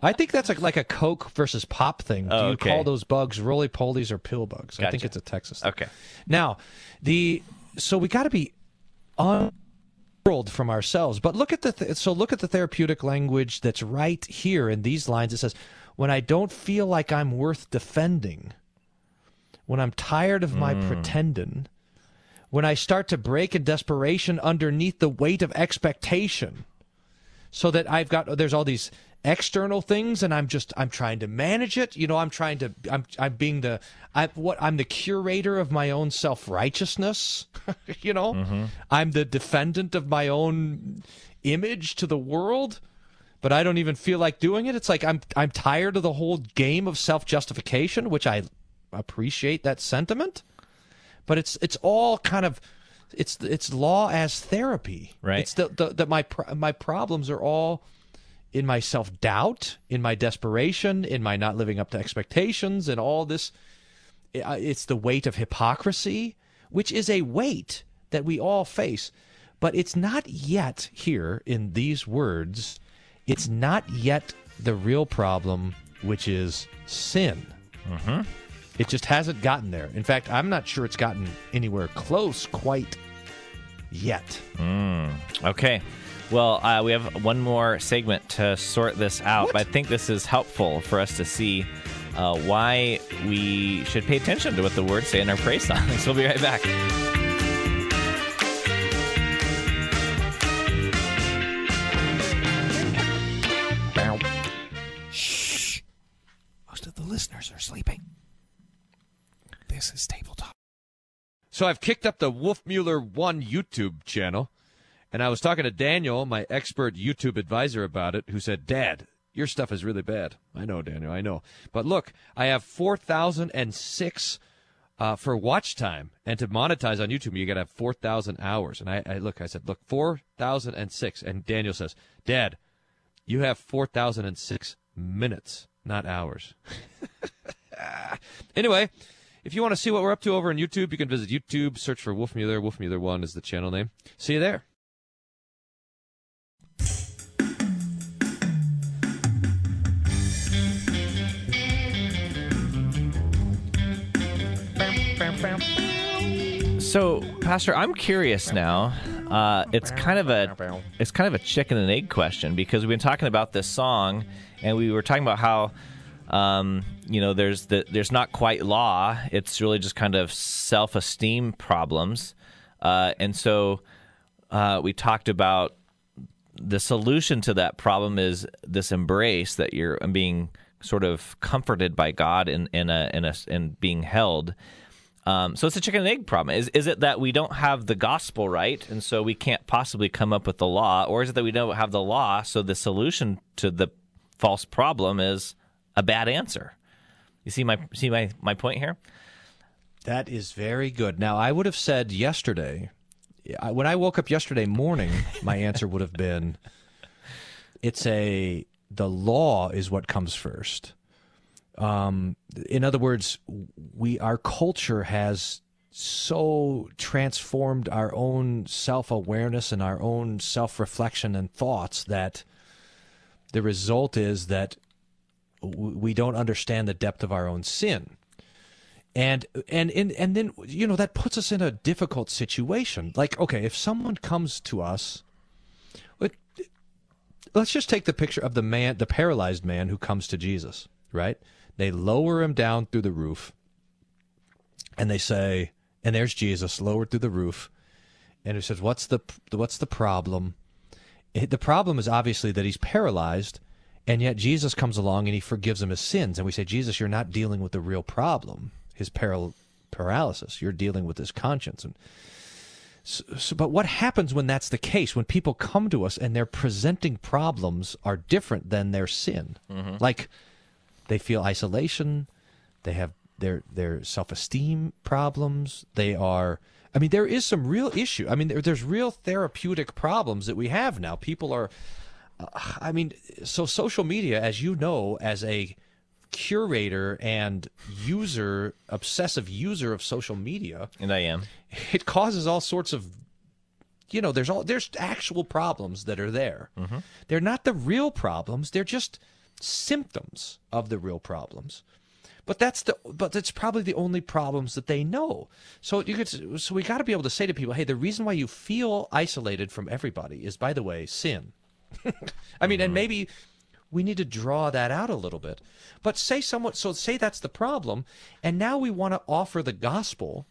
Speaker 2: I think that's like, like a Coke versus pop thing. Do you
Speaker 1: okay.
Speaker 2: call those bugs roly polies or pill bugs? I think it's a Texas. Thing.
Speaker 1: Okay.
Speaker 2: Now, the so we got to be unfurled from ourselves. But look at the th- so look at the therapeutic language that's right here in these lines. It says, "When I don't feel like I'm worth defending, when I'm tired of my hmm. pretending." When I start to break in desperation underneath the weight of expectation, so that I've got there's all these external things and I'm just I'm trying to manage it. You know, I'm trying to I'm I'm being the I what I'm the curator of my own self-righteousness, you know? Mm-hmm. I'm the defendant of my own image to the world, but I don't even feel like doing it. It's like I'm I'm tired of the whole game of self-justification, which I appreciate that sentiment, but it's it's all kind of it's it's law as therapy.
Speaker 1: Right.
Speaker 2: It's the, the, that my my problems are all in my self doubt, in my desperation, in my not living up to expectations, and all this. It's the weight of hypocrisy, which is a weight that we all face, but it's not yet here in these words. It's not yet the real problem, which is sin.
Speaker 1: Mm-hmm.
Speaker 2: It just hasn't gotten there. In fact, I'm not sure it's gotten anywhere close quite yet.
Speaker 1: Mm, okay. Well, uh, we have one more segment to sort this out, but I think this is helpful for us to see uh, why we should pay attention to what the words say in our praise songs. We'll be right back.
Speaker 10: Shh. Most of the listeners are sleeping. This is Table Talk.
Speaker 2: So I've kicked up the Wolfmueller One YouTube channel, and I was talking to Daniel, my expert YouTube advisor, about it, who said, Dad, your stuff is really bad. I know, Daniel, I know. But look, I have 4,006 uh, for watch time, and to monetize on YouTube, you got to have 4,000 hours. And I, I look, I said, look, 4,006. And Daniel says, Dad, you have 4,006 minutes, not hours. anyway, if you want to see what we're up to over on YouTube, you can visit YouTube, search for Wolfmueller. Wolfmueller1 is the channel name. See you there.
Speaker 1: So, Pastor, I'm curious now. Uh, it's kind of a it's kind of a chicken and egg question because we've been talking about this song, and we were talking about how um, you know there's the, there's not quite law. It's really just kind of self esteem problems, uh, and so uh, we talked about the solution to that problem is this embrace that you're being sort of comforted by God in in a in a in being held. Um, so it's a chicken and egg problem. Is is it that we don't have the gospel right, and so we can't possibly come up with the law, or is it that we don't have the law, so the solution to the false problem is a bad answer? You see my see my my point here.
Speaker 2: That is very good. Now, I would have said yesterday, when I woke up yesterday morning, my answer would have been it's a the law is what comes first. Um, in other words, we our culture has so transformed our own self awareness and our own self reflection and thoughts that the result is that we don't understand the depth of our own sin. And and and and then you know that puts us in a difficult situation. Like okay if someone comes to us let- let's just take the picture of the man the paralyzed man who comes to jesus right they lower him down through the roof and they say and there's jesus lowered through the roof and he says what's the what's the problem? The problem is obviously that he's paralyzed and yet jesus comes along and he forgives him his sins and we say jesus you're not dealing with the real problem his paral- paralysis. You're dealing with his conscience. And So, so, but what happens when that's the case? When people come to us and their presenting problems are different than their sin, mm-hmm. like they feel isolation, they have their their self esteem problems, they are. I mean, there is some real issue. I mean, there, there's real therapeutic problems that we have now. People are. Uh, I mean, so social media, as you know, as a curator and user, obsessive user of social media,
Speaker 1: And I am.
Speaker 2: it causes all sorts of you know there's all there's actual problems that are there they're not the real problems they're just symptoms of the real problems. But that's the but that's probably the only problems that they know. So you could so we got to be able to say to people hey the reason why you feel isolated from everybody is by the way sin. I mean and mm-hmm. maybe we need to draw that out a little bit. But say somewhat so say that's the problem and now we want to offer the gospel.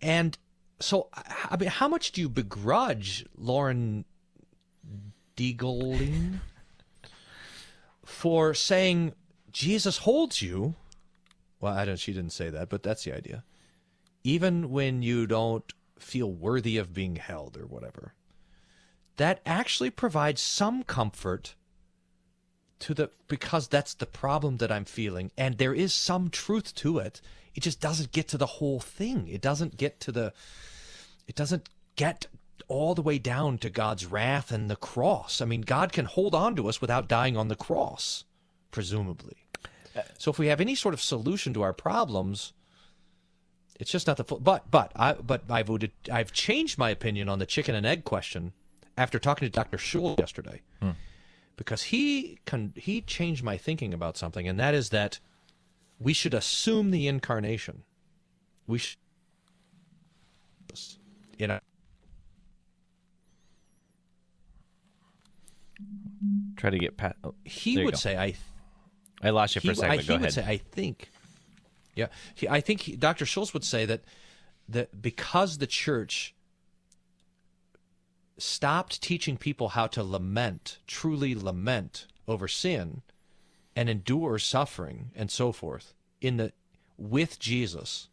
Speaker 2: And so, I mean, how much do you begrudge Lauren Daigle for saying Jesus holds you? Well, I don't. She didn't say that, but that's the idea. Even when you don't feel worthy of being held or whatever, that actually provides some comfort to the because that's the problem that I'm feeling, and there is some truth to it. It just doesn't get to the whole thing. It doesn't get to the. It doesn't get all the way down to God's wrath and the cross. I mean, God can hold on to us without dying on the cross, presumably. Uh, so if we have any sort of solution to our problems, it's just not the full. But but I but I voted. I've changed my opinion on the chicken and egg question after talking to Dr. Schulz yesterday, hmm. because he con, he changed my thinking about something, and that is that we should assume the incarnation. We should, you know,
Speaker 1: Try to get pat. Oh,
Speaker 2: he would
Speaker 1: go.
Speaker 2: say I.
Speaker 1: I lost you for
Speaker 2: he,
Speaker 1: a second.
Speaker 2: I, he
Speaker 1: go
Speaker 2: would
Speaker 1: ahead.
Speaker 2: say I think. Yeah, he, I think he, Dr. Schulz would say that that because the church stopped teaching people how to lament, truly lament over sin, and endure suffering and so forth in the with Jesus,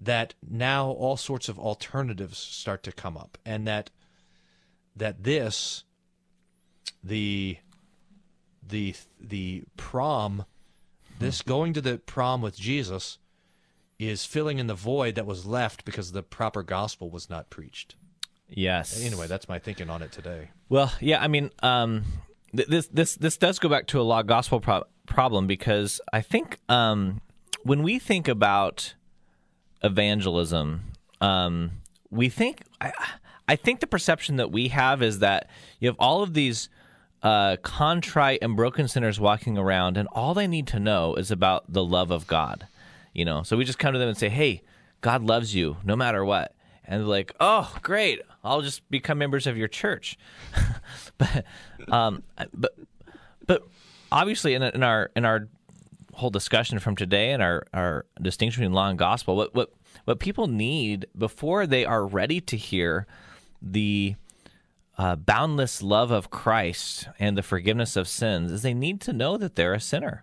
Speaker 2: that now all sorts of alternatives start to come up, and that that this the the the prom this going to the prom with Jesus is filling in the void that was left because the proper gospel was not preached.
Speaker 1: yes.
Speaker 2: Anyway, that's my thinking on it today.
Speaker 1: Well, yeah, I mean, um, th- this this this does go back to a law gospel pro- problem because I think um, when we think about evangelism, um, we think I, I think the perception that we have is that you have all of these uh, contrite and broken sinners walking around, and all they need to know is about the love of God. You know, so we just come to them and say, "Hey, God loves you, no matter what." And they're like, "Oh, great! I'll just become members of your church." but, um, but, but obviously, in, in our in our whole discussion from today and our, our distinction between law and gospel, what what what people need before they are ready to hear the uh, boundless love of Christ and the forgiveness of sins is they need to know that they're a sinner.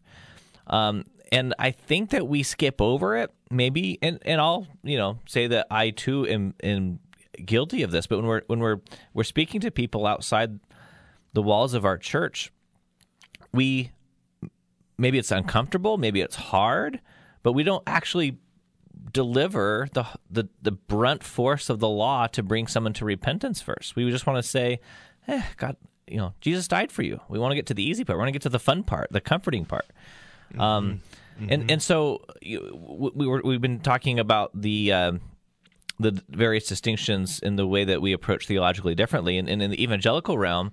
Speaker 1: Um, and I think that we skip over it, maybe, and, and I'll you know say that I too am, am guilty of this. But when we're when we're we're speaking to people outside the walls of our church, we maybe it's uncomfortable, maybe it's hard, but we don't actually deliver the, the the brunt force of the law to bring someone to repentance first. We just want to say, eh, God, you know, Jesus died for you. We want to get to the easy part. We want to get to the fun part, the comforting part. Um, and and so you, we were we've been talking about the. Uh, the various distinctions in the way that we approach theologically differently, and, and in the evangelical realm,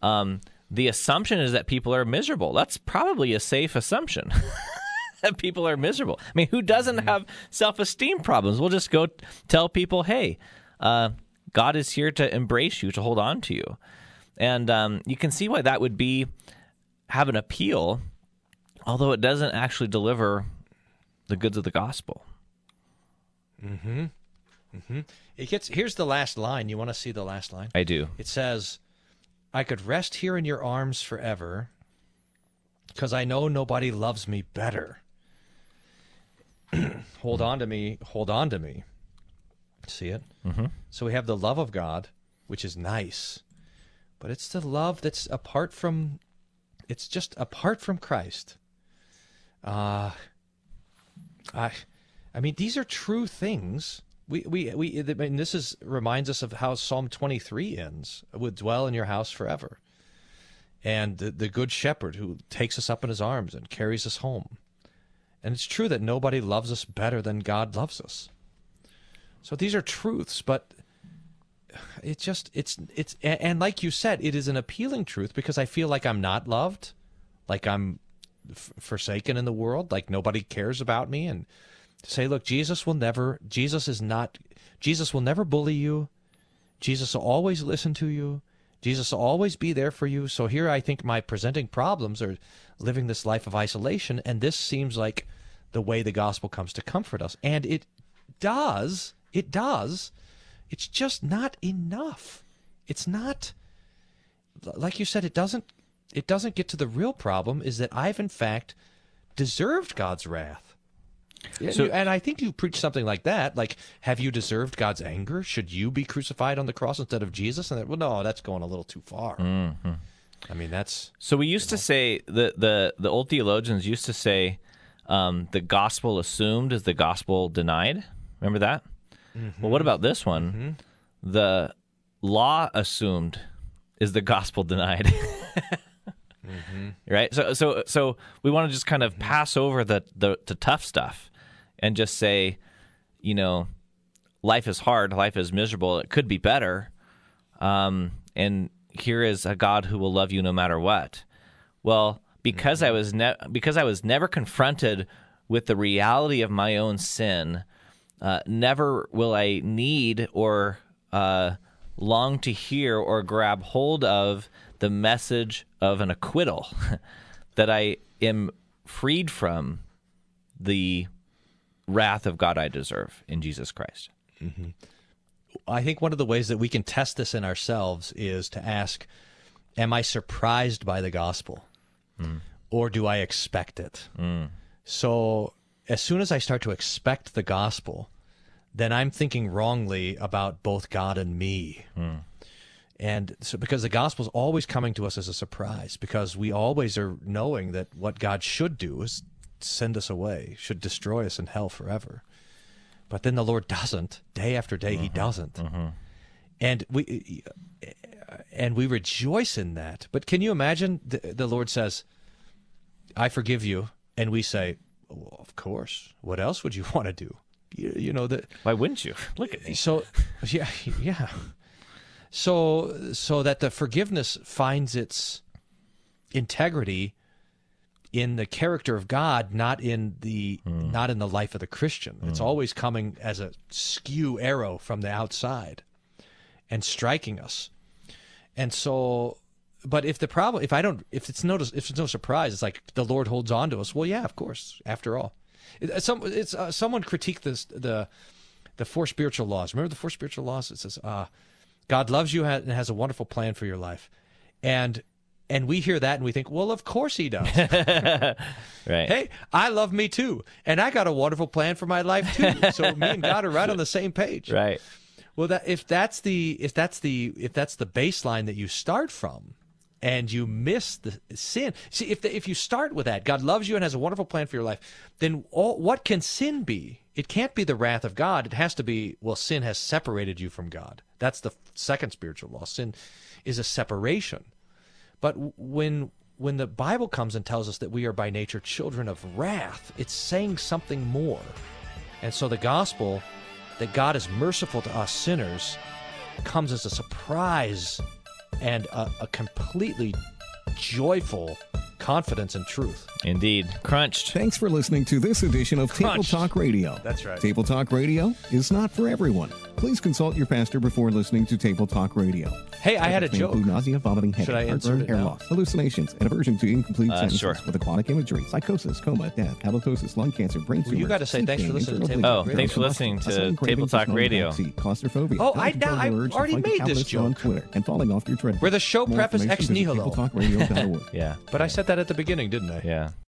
Speaker 1: um, the assumption is that people are miserable. That's probably a safe assumption. that people are miserable. I mean, who doesn't have self esteem problems? We'll just go tell people, hey, uh, God is here to embrace you, to hold on to you. And um, you can see why that would be have an appeal, although it doesn't actually deliver the goods of the gospel.
Speaker 2: Mm-hmm. Mm-hmm. It gets here's the last line. You want to see the last line?
Speaker 1: I do.
Speaker 2: It says, "I could rest here in your arms forever, because I know nobody loves me better." hold on to me. Hold on to me. See it?
Speaker 1: Mhm.
Speaker 2: So we have the love of God, which is nice, but it's the love that's apart from. It's just apart from Christ. Uh, I, I mean, these are true things. We we we. I mean, this is reminds us of how Psalm twenty three ends. Would dwell in your house forever. And the, the good shepherd who takes us up in his arms and carries us home. And it's true that nobody loves us better than God loves us. So these are truths, but it's just it's it's and, like you said, it is an appealing truth because I feel like I'm not loved, like I'm f- forsaken in the world, like nobody cares about me, and to say, look, Jesus will never, Jesus is not, Jesus will never bully you. Jesus will always listen to you. Jesus will always be there for you. So here I think my presenting problems are living this life of isolation, and this seems like the way the gospel comes to comfort us. And it does, it does. It's just not enough. It's not like you said, it doesn't it doesn't get to the real problem is that I've in fact deserved God's wrath. And,
Speaker 1: So-
Speaker 2: and I think you preach something like that, like, have you deserved God's anger? Should you be crucified on the cross instead of Jesus? And that, well, no, that's going a little too far.
Speaker 1: Mhm.
Speaker 2: I mean, that's
Speaker 1: So we used to say the the the old theologians used to say um, the gospel assumed is the gospel denied. Remember that? Well, what about this one? The law assumed is the gospel denied. Right? So so so we want to just kind of pass over the, the the tough stuff and just say, you know, life is hard, life is miserable, it could be better. Um, and here is a God who will love you no matter what. Well, because I was ne- because I was never confronted with the reality of my own sin, uh, never will I need or uh, long to hear or grab hold of the message of an acquittal that I am freed from the wrath of God I deserve in Jesus Christ. Mm-hmm.
Speaker 2: I think one of the ways that we can test this in ourselves is to ask, Am I surprised by the gospel? Hmm. Or do I expect it? Hmm. So as soon as I start to expect the gospel, then I'm thinking wrongly about both God and me. Hmm. And so, because the gospel is always coming to us as a surprise, because we always are knowing that what God should do is send us away, should destroy us in hell forever. But then the Lord doesn't. Day after day, He mm-hmm. doesn't. Mm-hmm. And we and we rejoice in that. But can you imagine the, the Lord says, "I forgive you," and we say, well, "Of course. What else would you want to do?" You, you know that.
Speaker 1: Why wouldn't you? Look at me.
Speaker 2: So, yeah, yeah. So, so that the forgiveness finds its integrity in the character of God, not in the not in the life of the Christian. It's always coming as a skew arrow from the outside and striking us. And so, but if the problem, if I don't, if it's no, if it's no surprise, it's like the Lord holds on to us. Well, yeah, of course. After all, it, some it's uh, someone critiqued this the the four spiritual laws. Remember the four spiritual laws? It says, uh, God loves you and has a wonderful plan for your life, and and we hear that and we think, well, of course he does.
Speaker 1: right.
Speaker 2: Hey, I love me too, and I got a wonderful plan for my life too. So me and God are right on the same page.
Speaker 1: Right.
Speaker 2: Well, that if that's the if that's the if that's the baseline that you start from, and you miss the sin. See, if the, if you start with that, God loves you and has a wonderful plan for your life. Then all, what can sin be? It can't be the wrath of God. It has to be well, sin has separated you from God. That's the second spiritual law. Sin is a separation. But when when the Bible comes and tells us that we are by nature children of wrath, it's saying something more. And so the gospel that God is merciful to us sinners comes as a surprise and a, a completely joyful confidence and truth.
Speaker 1: Indeed. Crunched.
Speaker 6: Thanks for listening to this edition of Table Talk Radio.
Speaker 2: That's right.
Speaker 6: Table Talk Radio is not for everyone. Please consult your pastor before listening to Table Talk Radio.
Speaker 2: Hey, I had a joke.
Speaker 6: include nausea, vomiting,
Speaker 2: Should
Speaker 6: headache,
Speaker 2: I insert
Speaker 6: heartburn,
Speaker 2: it
Speaker 6: hair
Speaker 2: now?
Speaker 6: loss, hallucinations, and aversion to incomplete
Speaker 1: Uh,
Speaker 6: sentences
Speaker 1: sure.
Speaker 6: with aquatic imagery, psychosis, coma, death, halitosis, lung cancer, brain
Speaker 2: Well,
Speaker 6: tumors.
Speaker 2: you gotta say
Speaker 6: sleep
Speaker 2: thanks for listening to Table
Speaker 6: bleeding,
Speaker 1: Talk Radio. Oh, thanks for listening to Table Talk Radio.
Speaker 6: backseat, Claustrophobia.
Speaker 2: Oh, I-
Speaker 6: uncontrollable
Speaker 2: I already made this
Speaker 6: tablets on
Speaker 2: joke.
Speaker 6: Twitter and falling off your treadmill.
Speaker 2: Where the show
Speaker 6: More
Speaker 2: prep is ex nihilo.
Speaker 6: tabletalkradio.org.
Speaker 1: Yeah.
Speaker 2: But I said that at the beginning, didn't I?
Speaker 1: Yeah.